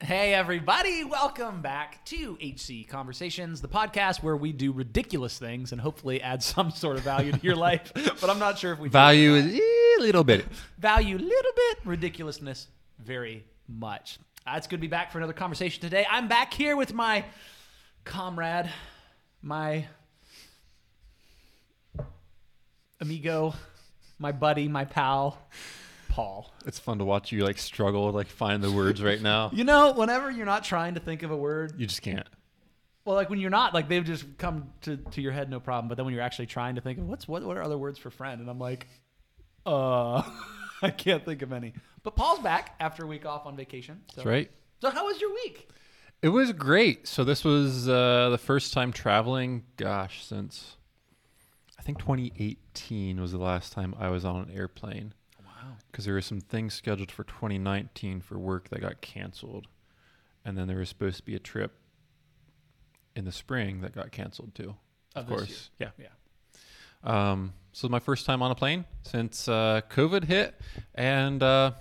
Hey, everybody, welcome back to HC Conversations, the podcast where we do ridiculous things and hopefully add some sort of value to your life. But I'm not sure if we Value is a little bit. value a little bit, ridiculousness very much. Uh, it's good to be back for another conversation today. I'm back here with my comrade, my amigo, my buddy, my pal, Paul. It's fun to watch you like struggle, like find the words right now. You know, whenever you're not trying to think of a word, You just can't. well, like when you're not, like they've just come to, to your head, no problem. But then when you're actually trying to think of what's what, what are other words for friend, and I'm like, uh, I can't think of any. But Paul's back after a week off on vacation. So. That's right. So how was your week? It was great. So this was uh, the first time traveling. Gosh, since I think 2018 was the last time I was on an airplane. Because there were some things scheduled for 2019 for work that got canceled, and then there was supposed to be a trip in the spring that got canceled too. Of, course, yeah. Yeah. Um, so my first time on a plane since uh, COVID hit, and uh,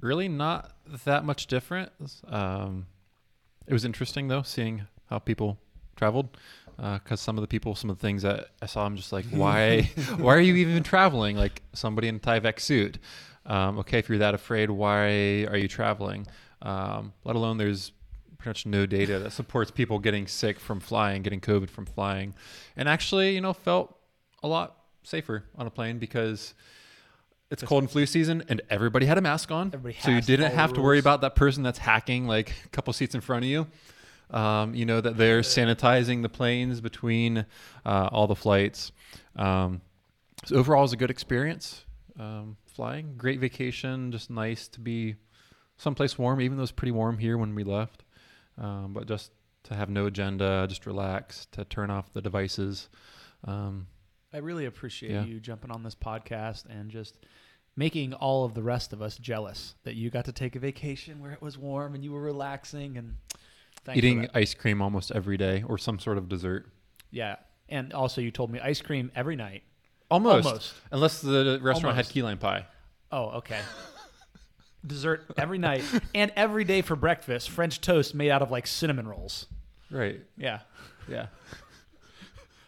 really not that much different. Um, it was interesting though, seeing how people traveled, because some of the people, some of the things that I saw, I'm just like, why, why are you even traveling? Like somebody in a Tyvek suit. Um, okay, if you're that afraid, why are you traveling? Um, let alone there's pretty much no data that supports people getting sick from flying, getting COVID from flying, and actually, you know, felt a lot safer on a plane because it's cold and flu season and everybody had a mask on. So you didn't have to worry about that person that's hacking like a couple seats in front of you. Um, you know that they're sanitizing the planes between uh, all the flights. Um, so overall, it was a good experience. Um, flying, great vacation, just nice to be someplace warm, even though it's pretty warm here when we left. Um, but just to have no agenda, just relax, to turn off the devices. Um, I really appreciate Yeah. you jumping on this podcast and just making all of the rest of us jealous that you got to take a vacation where it was warm and you were relaxing and thanks eating ice cream almost every day or some sort of dessert. Yeah. And also you told me ice cream every night. Almost. Almost. Unless the restaurant Almost. had key lime pie. Oh, okay. Dessert every night and every day for breakfast, French toast made out of like cinnamon rolls. Right. Yeah. Yeah.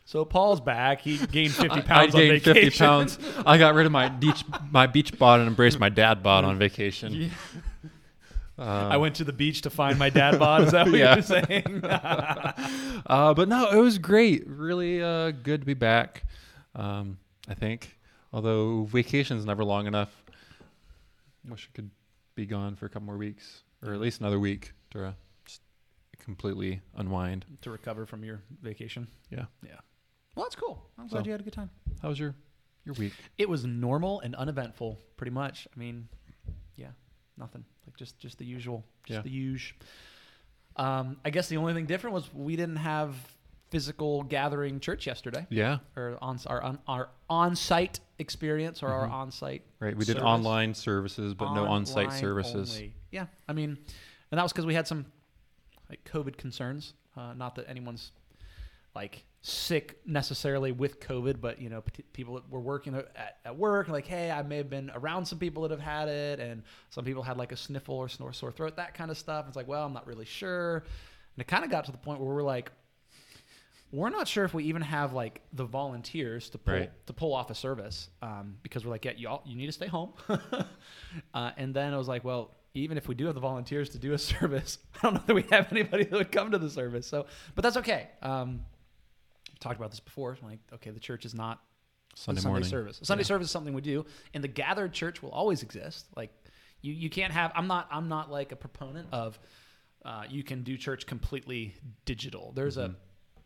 So Paul's back. He gained 50 I, I pounds on gained vacation. 50 pounds. I got rid of my beach, my beach bod and embraced my dad bod on vacation. Um, I went to the beach to find my dad bod. Is that what Yeah. you're saying? Uh, but no, it was great. Really uh, good to be back. Um, I think, although vacation's never long enough. Wish I could be gone for a couple more weeks, or at least another week to uh, just completely unwind. to recover from your vacation. Yeah. Yeah. Well, that's cool. I'm glad So- you had a good time. How was your your week? It was normal and uneventful, pretty much. I mean, nothing. Like just just the usual, just Yeah. the usual. Um, I guess the only thing different was we didn't have physical gathering church yesterday, Yeah, or on our on, our on-site experience, or our Mhm. on-site. right. We did Service. online services, but no on-site services. only. Yeah, I mean, and that was because we had some like COVID concerns. Uh, not that anyone's like sick necessarily with COVID, but you know, p- people that were working at, at work, like, hey, I may have been around some people that have had it, and some people had like a sniffle or snore, sore throat, that kind of stuff. It's like, well, I'm not really sure, and it kind of got to the point where we're like. We're not sure if we even have like the volunteers to pull Right. to pull off a service um, because we're like, yeah, you all, you need to stay home. uh, and then I was like, well, even if we do have the volunteers to do a service, I don't know that we have anybody that would come to the service. So, but that's okay. Um, talked about this before. Like, okay, the church is not Sunday, Sunday morning. service. Sunday Yeah. service is something we do, and the gathered church will always exist. Like, you you can't have. I'm not I'm not like a proponent of. Uh, you can do church completely digital. There's Mhm.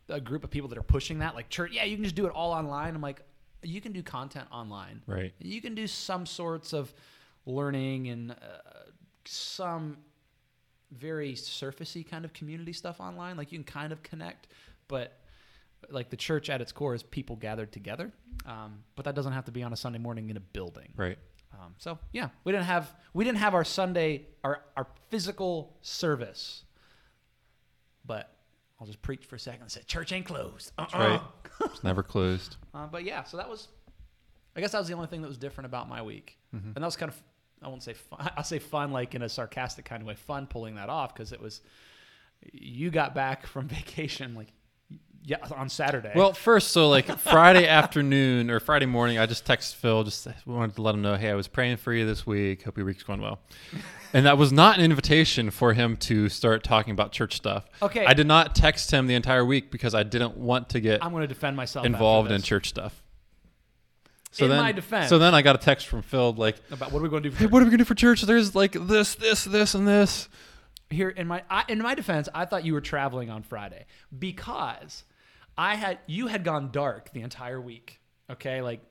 a a group of people that are pushing that. Like church, yeah, you can just do it all online. I'm like, you can do content online. Right. You can do some sorts of learning and uh, some very surfacey kind of community stuff online. Like you can kind of connect, but like the church at its core is people gathered together. Um, but that doesn't have to be on a Sunday morning in a building. Right. Um, so yeah, we didn't have we didn't have our Sunday our our physical service, but I'll just preach for a second and say church ain't closed. Uh-uh. right. It's never closed. Uh, but yeah, so that was, I guess that was the only thing that was different about my week, Mhm. and that was kind of I won't say fun. I'll say fun like in a sarcastic kind of way. Fun pulling that off because it was you got back from vacation like yeah on Saturday. Well, first, so like Friday afternoon or Friday morning, I just texted Phil, just wanted to let him know, hey, I was praying for you this week. Hope your week's going well. And that was not an invitation for him to start talking about church stuff. Okay. I did not text him the entire week because I didn't want to get I'm going to defend myself. involved in church stuff. So In then, my defense- so then I got a text from Phil like, about what are we going to do? For "Hey, what are we gonna do for church? There's like this, this, this, and this." here in my I, in my defense, I thought you were traveling on Friday because I had you had gone dark the entire week. Okay, like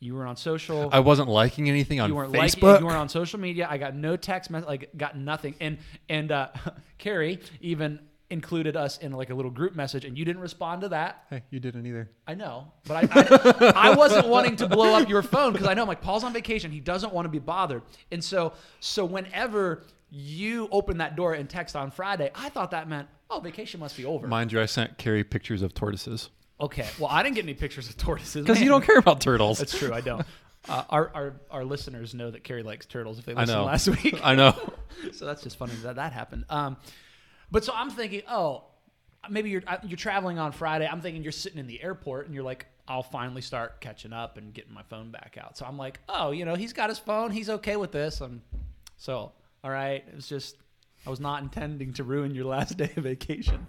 you were on social. I wasn't liking anything on you weren't Facebook. liking, you weren't on social media. I got no text message, like got nothing. And and uh, Carrie even included us in like a little group message, and you didn't respond to that. hey, you didn't either. I know, but I, I, I wasn't wanting to blow up your phone because I know I'm like Paul's on vacation. He doesn't want to be bothered, and so so whenever you opened that door and text on Friday, I thought that meant oh vacation must be over. Mind you, I sent Carrie pictures of tortoises okay, well I didn't get any pictures of tortoises because you don't care about turtles. That's true. I don't. Uh, our, our our listeners know that Carrie likes turtles if they I listened know. last week. I know. so that's just funny that that happened. Um, but so I'm thinking, oh, maybe you're you're traveling on Friday. I'm thinking you're sitting in the airport and you're like, I'll finally start catching up and getting my phone back out. So I'm like, oh, you know, he's got his phone. He's okay with this. I'm so all right. It was just I was not intending to ruin your last day of vacation.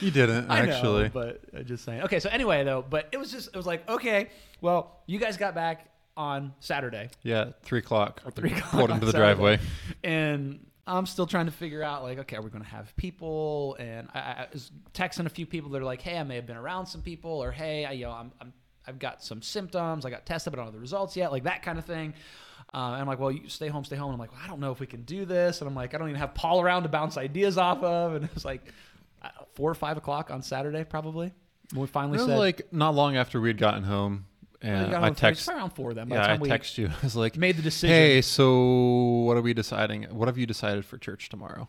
You didn't I know, actually. but I'm just saying. Okay, so anyway though, but it was just it was like okay, well, you guys got back on Saturday. yeah, three o'clock. three o'clock Pulled into the Saturday. driveway. and I'm still trying to figure out like, okay, are we going to have people? And I, I was texting a few people that are like, hey, I may have been around some people, or hey, I, you know, I'm, I'm I've got some symptoms. I got tested, but I don't know the results yet, like that kind of thing. Uh, and I'm like, well, you stay home, stay home. And I'm like, well, I don't know if we can do this. And I'm like, I don't even have Paul around to bounce ideas off of. And it was like uh, four or five o'clock on Saturday, probably. When we finally It was said, like not long after we had gotten home, you I text. around four then. By Yeah, I text you. I was like, made the decision. "Hey, so what are we deciding? What have you decided for church tomorrow?"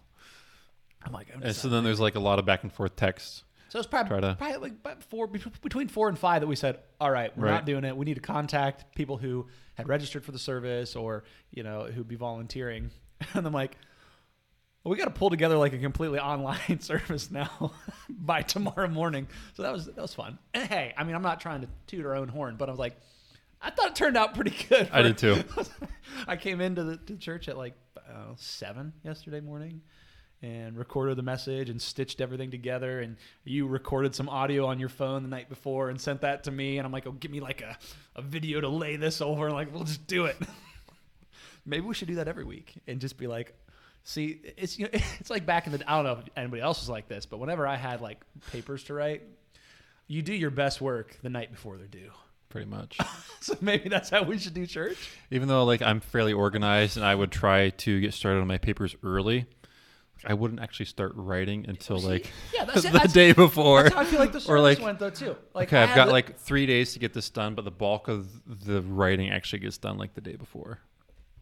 I'm like, I'm And so then there's like a lot of back and forth texts. So it's probably, to- probably like four between four and five that we said, all right, we're Right. not doing it. We need to contact people who had registered for the service or you know who'd be volunteering. And I'm like, well, we got to pull together like a completely online service now by tomorrow morning. So that was that was fun. And hey, I mean, I'm not trying to toot our own horn, but I was like, I thought it turned out pretty good. I did too. I came into the to church at like uh, seven yesterday morning and recorded the message and stitched everything together. And you recorded some audio on your phone the night before and sent that to me. And I'm like, oh, give me like a, a video to lay this over. And like, we'll just do it. Maybe we should do that every week and just be like, see, it's you know, it's like back in the. I don't know if anybody else was like this, but whenever I had like papers to write, you do your best work the night before they're due. Pretty much. So maybe that's how we should do church. Even though like I'm fairly organized and I would try to get started on my papers early, I wouldn't actually start writing until See? like yeah, that's the. That's, day before. That's how I feel like the Or, like, went though too. Like okay, I've got the- like three days to get this done, but the bulk of the writing actually gets done like the day before.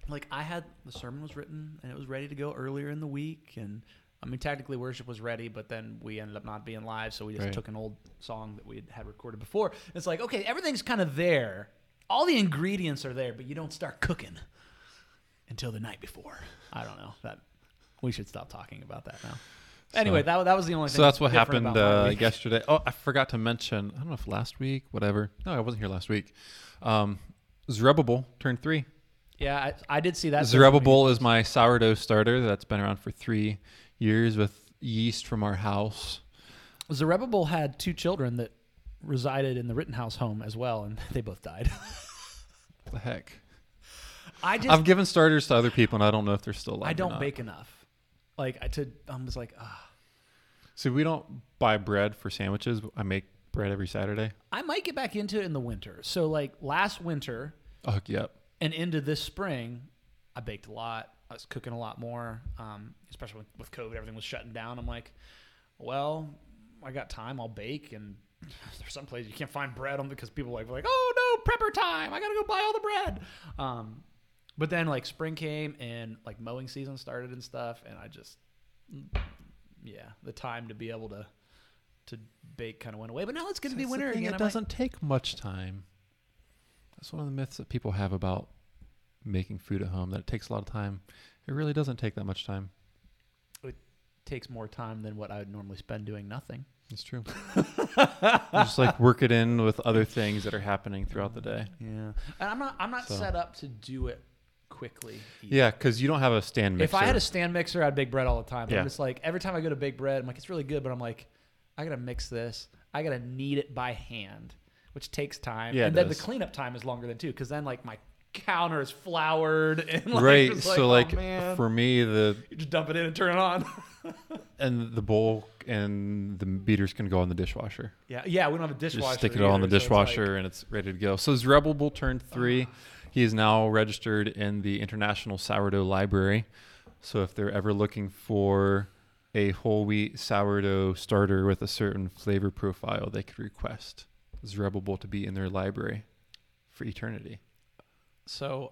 Like I had the sermon was written and it was ready to go earlier in the week and I mean technically worship was ready but then we ended up not being live so we just Right. took an old song that we had, had recorded before it's like okay everything's kind of there all the ingredients are there but you don't start cooking until the night before I don't know that we should stop talking about that now anyway that, that was the only thing So that's what happened uh, yesterday. Oh, I forgot to mention. I don't know if last week, whatever. No, I wasn't here last week. Um, Zerubbabel turned three. Yeah I, I did see that Zerubbabel is my sourdough starter that's been around for three years with yeast from our house. Zerubbabel had two children that resided in the Rittenhouse home as well, and they both died. The heck? I just I've given starters to other people, and I don't know if they're still alive. I don't bake enough. Like I to I'm just like ah. See, we don't buy bread for sandwiches. I make bread every Saturday. I might get back into it in the winter. So like last winter you up. And into this spring, I baked a lot. I was cooking a lot more, um, especially with, with COVID. Everything was shutting down. I'm like, well, I got time. I'll bake. And there's some places you can't find bread on because people like like, oh no, prepper time. I gotta go buy all the bread. Um, but then like spring came and like mowing season started and stuff, and I just, yeah, the time to be able to to bake kind of went away. But now it's gonna be That's winter again. It I might- doesn't take much time. That's one of the myths that people have about making food at home that it takes a lot of time. It really doesn't take that much time. It takes more time than what I would normally spend doing nothing. It's true. just like work it in with other things that are happening throughout the day. Yeah, and I'm not I'm not So- set up to do it quickly. either. Yeah, because you don't have a stand mixer. If I had a stand mixer, I'd bake bread all the time. Yeah. I'm just like every time I go to bake bread, I'm like it's really good, but I'm like I gotta mix this. I gotta knead it by hand, which takes time. Yeah, and then does. the cleanup time is longer than two, because then like my counter is floured and like, right. it's So oh, like man. for me, the you just dump it in and turn it on. and the bowl and the beaters can go on the dishwasher. yeah, yeah. We don't have a dishwasher. Just stick it all in the either, so like- dishwasher and it's ready to go. So Zerubbabel turned uh. three. He is now registered in the International Sourdough Library. So if they're ever looking for a whole wheat sourdough starter with a certain flavor profile, they could request Zerubbabel to be in their library for eternity. so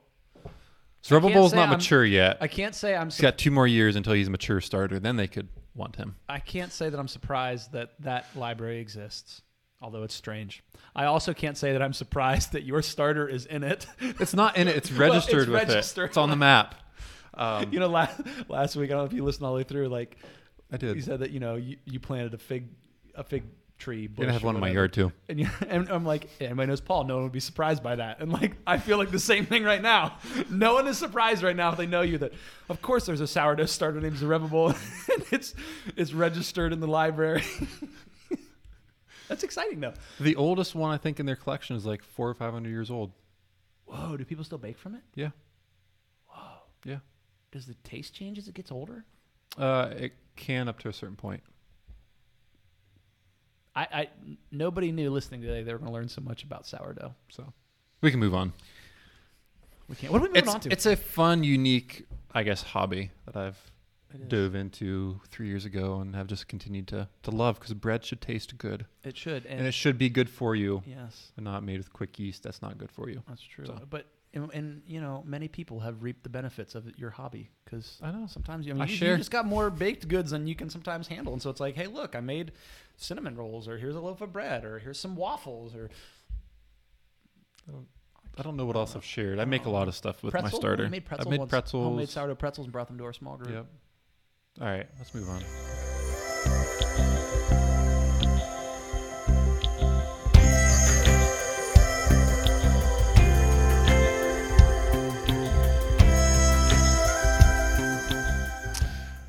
Zerubbabel is say not I'm- mature yet. I can't say I'm. He's got two more years until he's a mature starter. Then they could want him. I can't say that I'm surprised that that library exists, although it's strange. I also can't say that I'm surprised that your starter is in it. It's not in it. It's Well, registered it's with registered. it. It's on the map. Um, you know, last last week I don't know if you listened all the way through. Like I did. you said that you know you, you planted a fig a fig tree. Bush gonna have one in my yard too. And, you, and I'm like, anybody knows Paul? No one would be surprised by that. And like, I feel like the same thing right now. No one is surprised right now if they know you that, of course, there's a sourdough starter named Zerubbabel, and it's it's registered in the library. That's exciting though. The oldest one I think in their collection is like four or five hundred years old. Whoa, do people still bake from it? Yeah. Whoa. Yeah. Does the taste change as it gets older? Uh, it can up to a certain point. I, I nobody knew listening today they were going to learn so much about sourdough. So we can move on. We can't. What are we moving It's on to? it's a fun, unique, I guess, hobby that I've dove into three years ago and have just continued to to love because bread should taste good It should, and, and it should be good for you yes, and not made with quick yeast. That's not good for you. that's true. So- But and, and you know, many people have reaped the benefits of your hobby because I know. sometimes you, I mean, I you, you just got more baked goods than you can sometimes handle, and so it's like, hey, look, I made cinnamon rolls, or here's a loaf of bread, or here's some waffles, or I don't know what else I've shared. I make a uh, lot of stuff with pretzel. my starter. I made pretzels. I made pretzels. homemade sourdough pretzels, and brought them to our small group. Yep. All right, let's move on.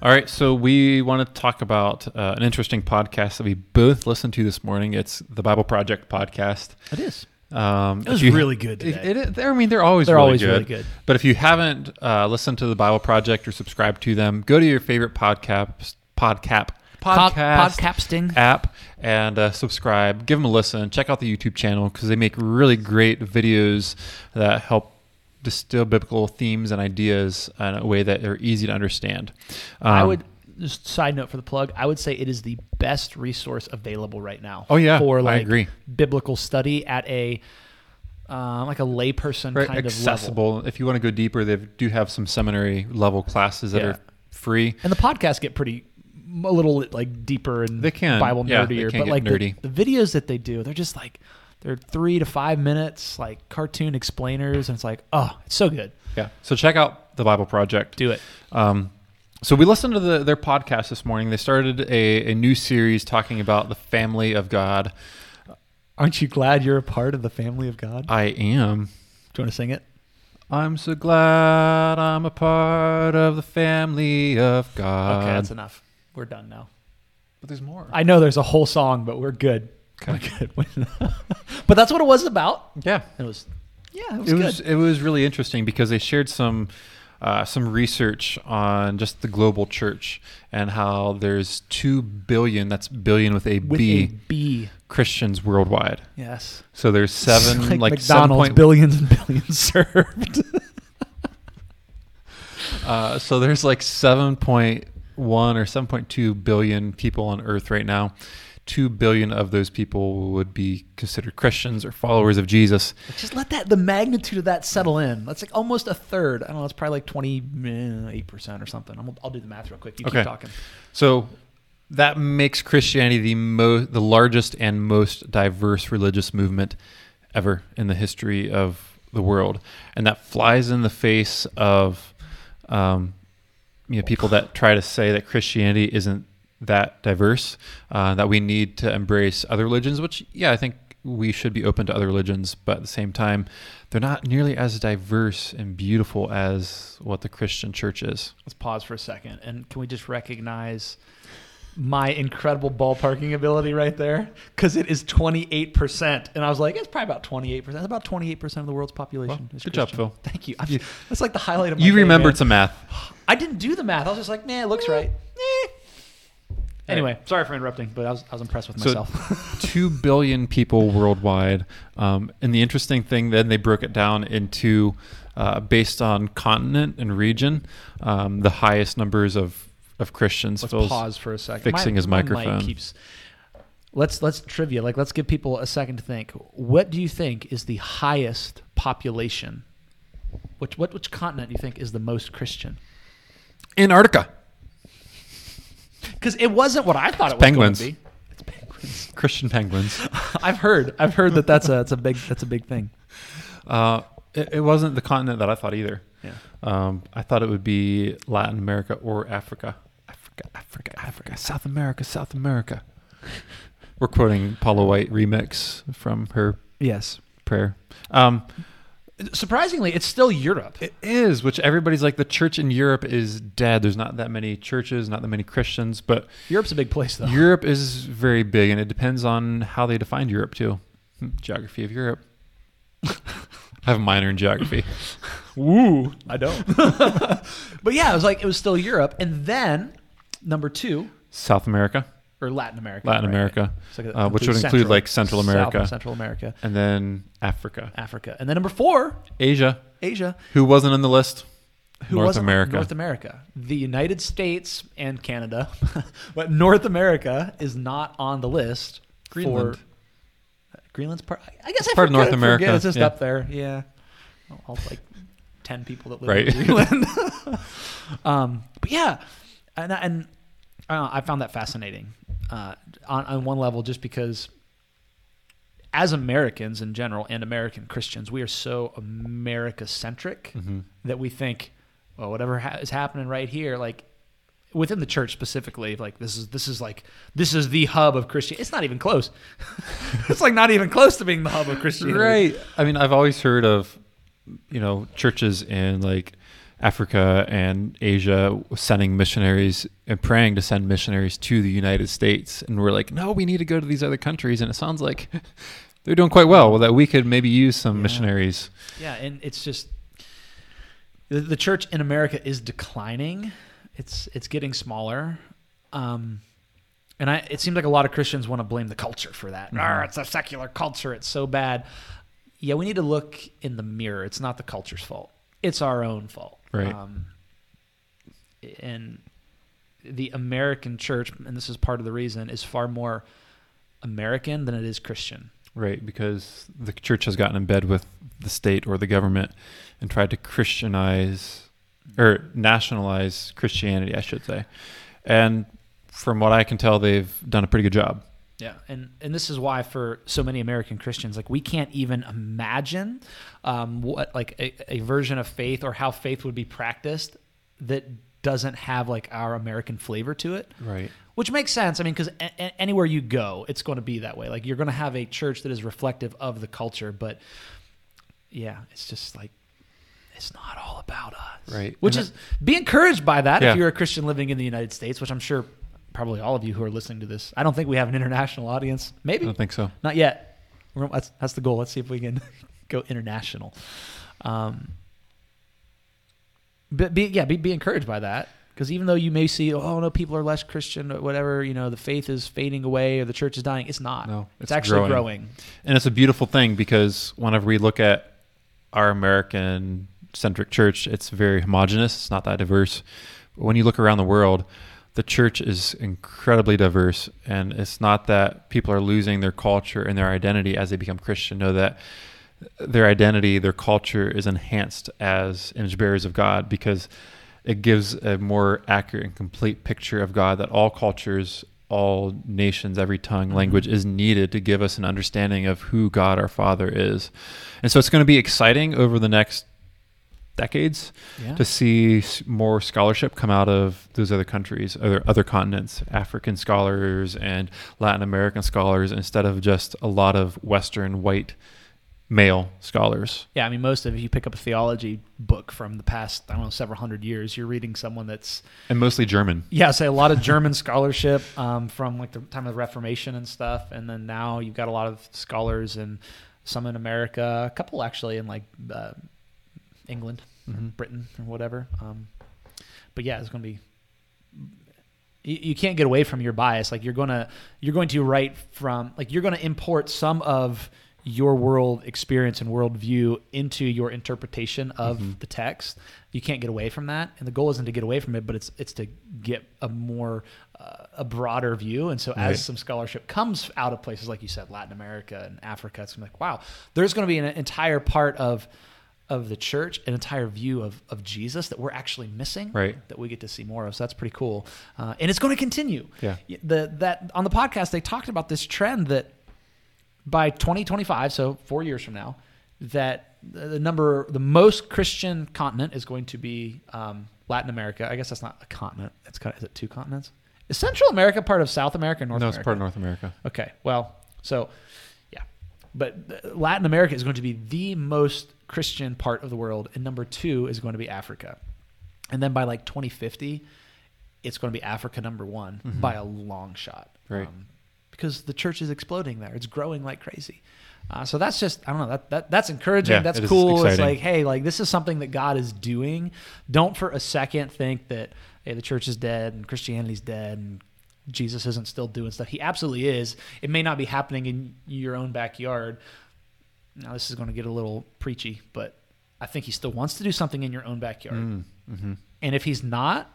All right, so we want to talk about uh, an interesting podcast that we both listened to this morning. It's the Bible Project podcast. It is. Um, It was you- really good today. it, I mean, they're always They're really always good. really good. But if you haven't uh, listened to the Bible Project or subscribed to them, go to your favorite podcast podcast podcast podcasting. app and uh, subscribe. Give them a listen. Check out the YouTube channel because they make really great videos that help distill biblical themes and ideas in a way that are easy to understand. I Um, would just side note for the plug. I would say it is the best resource available right now. Oh yeah, for I like agree. biblical study at a uh, like a layperson Right, kind of level. accessible. If you want to go deeper, they do have some seminary level classes that Yeah. are free. And the podcasts get pretty a little like deeper and They can. Bible Yeah, nerdier, can but like the- nerdy. The, videos that they do, they're just like they're three to five minutes, like cartoon explainers, and it's like, oh, it's so good. Yeah. So check out the Bible Project. Do it. Um, so we listened to the, their podcast this morning. They started a, a new series talking about the family of God. Aren't you glad you're a part of the family of God? I am. Do you want to sing it? I'm so glad I'm a part of the family of God. okay, that's enough. We're done now. but there's more. I know there's a whole song, but we're good. Okay. We're good. but that's what it was about. yeah. It was, yeah, it was It good. was it was really interesting because they shared some uh, some research on just the global church and how there's two billion that's billion with a B With a B, Christians worldwide. yes. So there's seven like, like, seven McDonald's, point billions and billions served. Uh, so there's like 7.1 or 7.2 billion people on Earth right now. Two billion of those people would be considered Christians or followers of Jesus. Just let that the magnitude of that settle in. That's like almost a third. I don't know. It's probably like twenty eight percent or something. I'm, I'll do the math real quick. You Okay. keep talking. So that makes Christianity the mo- the largest and most diverse religious movement ever in the history of the world, and that flies in the face of um, you know people that try to say that Christianity isn't that diverse, uh, that we need to embrace other religions. Which yeah, I think we should be open to other religions, but at the same time, they're not nearly as diverse and beautiful as what the Christian church is. Let's pause for a second, and can we just recognize my incredible ballparking ability right there? Because it is twenty eight percent, and I was like, it's probably about twenty eight percent. It's about twenty eight percent of the world's population. Well, good job, Phil. Thank you. I'm, that's like the highlight of my You day, remembered man. some math. I didn't do the math. I was just like, man, it looks right. Anyway, sorry for interrupting, but I was, I was impressed with So- myself. two billion people worldwide. Um, and the interesting thing, then they broke it down into uh, based on continent and region, um, the highest numbers of of Christians. let's Phil's- pause for a second. fixing his my microphone. Mic keeps. Let's let's trivia. Like let's give people a second to think. What do you think is the highest population? Which what which continent do you think is the most Christian? Antarctica, Because it wasn't what I thought it was penguins. going to be. It's penguins. Christian penguins. I've heard. I've heard that that's a that's a big that's a big thing. Uh, it, it wasn't the continent that I thought either. Yeah. Um, I thought it would be Latin America or Africa. Africa, Africa, Africa, South America, South America. We're quoting Paula White remix from her Yes. prayer. Um, Surprisingly, it's still Europe. It is, which everybody's like the church in Europe is dead. There's not that many churches, not that many Christians, but Europe's a big place though. Europe is very big, and it depends on how they define Europe too. Hmm, Geography of Europe. I have a minor in geography. Woo! I don't. but yeah, it was like it was still Europe, and then number two South America, or Latin America. Latin right? America, like uh, which would include Central- like Central America, Central America, and then Africa, Africa, and then number four, Asia, Asia. who wasn't on the list. Who North America. North America, the United States and Canada, but North America is not on the list. Greenland. For, Greenland's part. I guess It's I part of North America, forget It's just yeah. up there. Yeah, all, like ten people that live Right. in Greenland. um, but yeah, and and I, know, I found that fascinating uh, on on one level, just because as Americans in general and American Christians, we are so America centric hmm that we think, well, whatever ha- is happening right here, like within the church specifically, like this is this is like this is the hub of Christianity. It's not even close. it's like not even close to being the hub of Christianity. Right. I mean, I've always heard of, you know, churches in like Africa and Asia sending missionaries and praying to send missionaries to the United States. And we're like, no, we need to go to these other countries. And it sounds like they're doing quite well, well that we could maybe use some Yeah. missionaries. Yeah, and it's just the, the church in America is declining. It's it's getting smaller. Um and I, it seems like a lot of Christians want to blame the culture for that. Mhm. It's a secular culture. It's so bad. Yeah, we need to look in the mirror. It's not the culture's fault. It's our own fault. Right. Um, and the American church, and this is part of the reason, is far more American than it is Christian. Right. Because the church has gotten in bed with the state or the government and tried to Christianize or nationalize Christianity, I should say. And from what I can tell, they've done a pretty good job. Yeah, and and this is why for so many American Christians, like we can't even imagine um, what like a, a version of faith or how faith would be practiced that doesn't have like our American flavor to it. Right. Which makes sense. I mean, because a- a- anywhere you go, it's going to be that way. Like you're going to have a church that is reflective of the culture, but yeah, it's just like it's not all about us. Right. Which And is be encouraged by that Yeah. if you're a Christian living in the United States, which I'm sure probably all of you who are listening to this. I don't think we have an international audience. Maybe. I don't think so. not yet. We're, that's that's the goal. Let's see if we can go international. Um, but be yeah, be be encouraged by that because even though you may see, oh no, people are less Christian, or whatever, you know, the faith is fading away or the church is dying. It's not. No, it's, actually growing. growing. And it's a beautiful thing because whenever we look at our American centric church, it's very homogenous. It's not that diverse. But when you look around the world, the church is incredibly diverse. And it's not that people are losing their culture and their identity as they become Christian. Know that their identity, their culture is enhanced as image bearers of God because it gives a more accurate and complete picture of God that all cultures all nations, every tongue, Mhm. language is needed to give us an understanding of who God our Father is. And so it's going to be exciting over the next decades Yeah. to see more scholarship come out of those other countries, other other continents, African scholars and Latin American scholars, instead of just a lot of Western white male scholars. Yeah, I mean, most of if you pick up a theology book from the past, I don't know, several hundred years, you're reading someone that's And mostly German. yeah, say a lot of German scholarship um, from like the time of the Reformation and stuff, and then now you've got a lot of scholars and some in America, a couple actually in like uh, England, or Mhm. Britain, or whatever. Um, but yeah, it's going to be. You, you can't get away from your bias. Like you're gonna you're going to write from like you're going to import some of your world experience and worldview into your interpretation of Mhm. the text. You can't get away from that, and the goal isn't to get away from it, but it's it's to get a more uh, a broader view. And so, Right. as some scholarship comes out of places like you said, Latin America and Africa, it's gonna be like, wow, there's going to be an entire part of of the church, an entire view of of Jesus that we're actually missing, Right. that we get to see more of. So that's pretty cool, uh, and it's going to continue. Yeah. The that on the podcast they talked about this trend that by 2025, so four years from now, that the number, the most Christian continent is going to be um, Latin America. I guess that's not a continent. It's kind of, is it two continents? Is Central America part of South America, or North America? no, America? it's part of North America. Okay, well, so yeah, but uh, Latin America is going to be the most Christian part of the world, and number two is going to be Africa, and then by like 2050, it's going to be Africa number one Mhm. by a long shot, Um, Right. because the church is exploding there; it's growing like crazy. Uh, so that's just I don't know that, that that's encouraging. Yeah, that's it cool. It's like hey, like this is something that God is doing. Don't for a second think that hey the church is dead and Christianity's dead and Jesus isn't still doing stuff. He absolutely is. It may not be happening in your own backyard. Now this is going to get a little preachy, but I think he still wants to do something in your own backyard. Mm, hmm And if he's not,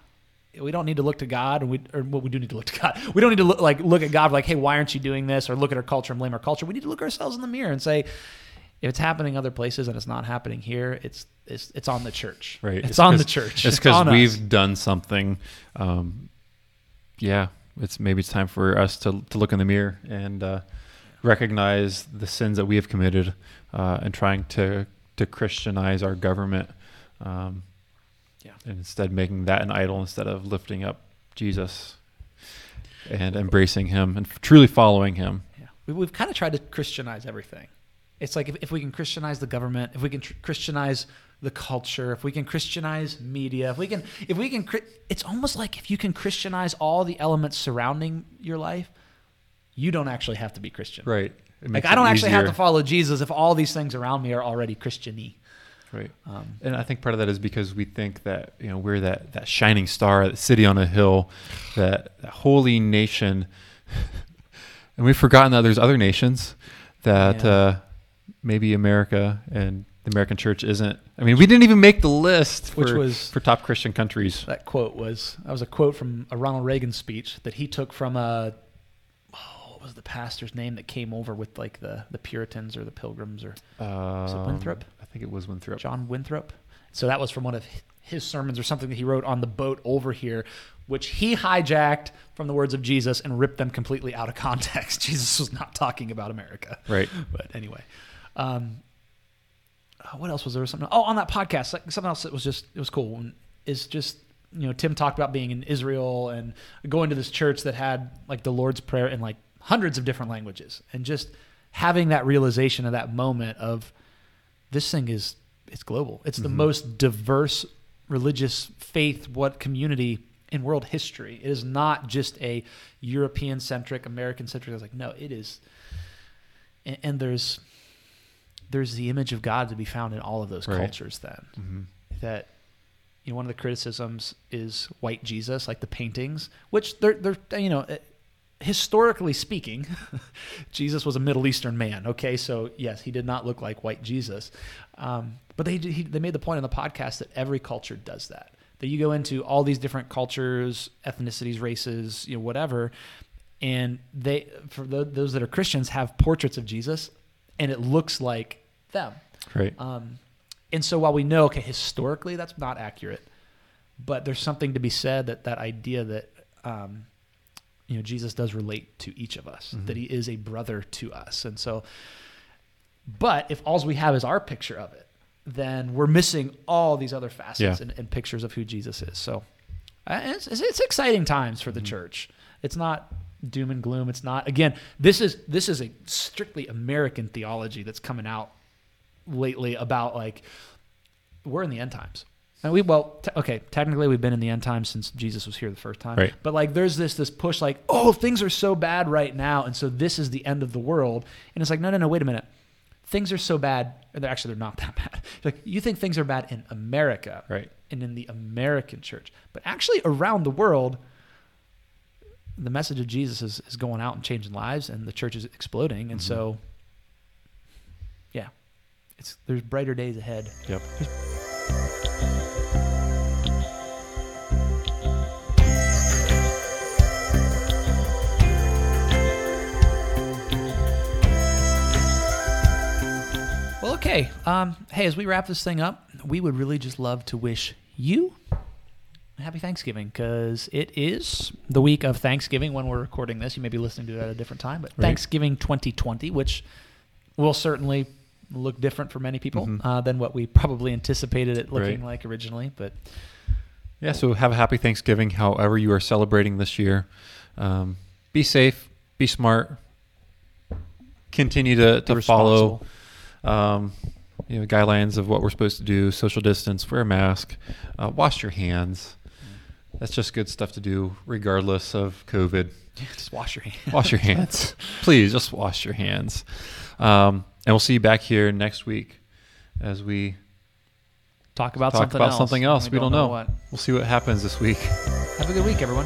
we don't need to look to God, and we or well, we do need to look to God. We don't need to look like look at God like, hey, why aren't you doing this? Or look at our culture and blame our culture. We need to look ourselves in the mirror and say, if it's happening other places and it's not happening here, it's it's it's on the church. Right. It's, on the church. It's because we've us. done something. Um, yeah, it's maybe it's time for us to to look in the mirror and uh, recognize the sins that we have committed, uh, and trying to to Christianize our government. Um, Yeah. And instead, making that an idol instead of lifting up Jesus and embracing Him and truly following Him. Yeah. We, we've kind of tried to Christianize everything. It's like if, if we can Christianize the government, if we can tr- Christianize the culture, if we can Christianize media, if we can, if we can, it's almost like if you can Christianize all the elements surrounding your life, you don't actually have to be Christian. Right. Like I don't actually have to follow Jesus if all these things around me are already Christiany. Right. Um, And I think part of that is because we think that you know we're that that shining star, that city on a hill, that, that holy nation, and we've forgotten that there's other nations that Yeah. uh, maybe America and the American church isn't. I mean, we didn't even make the list for, Which was- for top Christian countries. that quote was that was a quote from a Ronald Reagan speech that he took from a was the pastor's name that came over with like the the Puritans or the Pilgrims or Um, Winthrop? I think it was Winthrop. John Winthrop. So that was from one of his sermons or something that he wrote on the boat over here, which he hijacked from the words of Jesus and ripped them completely out of context. Jesus was not talking about America. Right. But anyway, um, uh, what else was there? Something? Oh, on that podcast, like, something else that was just it was cool. and Is just you know Tim talked about being in Israel and going to this church that had like the Lord's prayer in like hundreds of different languages, and just having that realization of that moment of this thing is it's global. It's the Mhm. most diverse religious faith what community in world history. It is not just a European centric, American centric. It's like no, it is, and, and there's there's the image of God to be found in all of those Right. cultures. Then hmm that you know one of the criticisms is white Jesus, like the paintings, which they're they're you know eh, historically speaking, Jesus was a Middle Eastern man. Okay, so yes, he did not look like white Jesus, um, but they he, they made the point on the podcast that every culture does that. That you go into all these different cultures, ethnicities, races, you know, whatever, and they for tho- those that are Christians have portraits of Jesus, and it looks like them. Right. Um, and so while we know, okay, historically that's not accurate, but there's something to be said that that idea that um, you know Jesus does relate to each of us, Mhm. that he is a brother to us, and so. But if all we have is our picture of it, then we're missing all these other facets Yeah. and, and pictures of who Jesus is. So uh, it's, it's, it's exciting times for the Mhm. church. It's not doom and gloom. It's not again. This is this is a strictly American theology that's coming out lately about like we're in the end times. And we well, te- okay, technically we've been in the end times since Jesus was here the first time. Right. But like, there's this this push like, oh, things are so bad right now, and so this is the end of the world. And it's like, no, no, no, wait a minute. Things are so bad. They're actually they're not that bad. Like you think things are bad in America, Right. and in the American church, but actually around the world, the message of Jesus is, is going out and changing lives, and the church is exploding. And Mhm. so, yeah, it's there's brighter days ahead. Yep. Well, okay. Um, hey, as we wrap this thing up, we would really just love to wish you a happy Thanksgiving because it is the week of Thanksgiving when we're recording this. You may be listening to it at a different time, but Right. Thanksgiving 2020, which will certainly look different for many people Mhm. uh, than what we probably anticipated it looking Right. like originally. But Yeah, so have a happy Thanksgiving, however you are celebrating this year. Um, be safe, be smart, continue to, to follow. Um, you know guidelines of what we're supposed to do: social distance, wear a mask, uh, wash your hands. That's just good stuff to do, regardless of COVID. just wash your hands. Wash your hands, please. Just wash your hands, um, and we'll see you back here next week as we Talk about Talk something about else. something else. We don't know. what. we'll see what happens this week. Have a good week, everyone.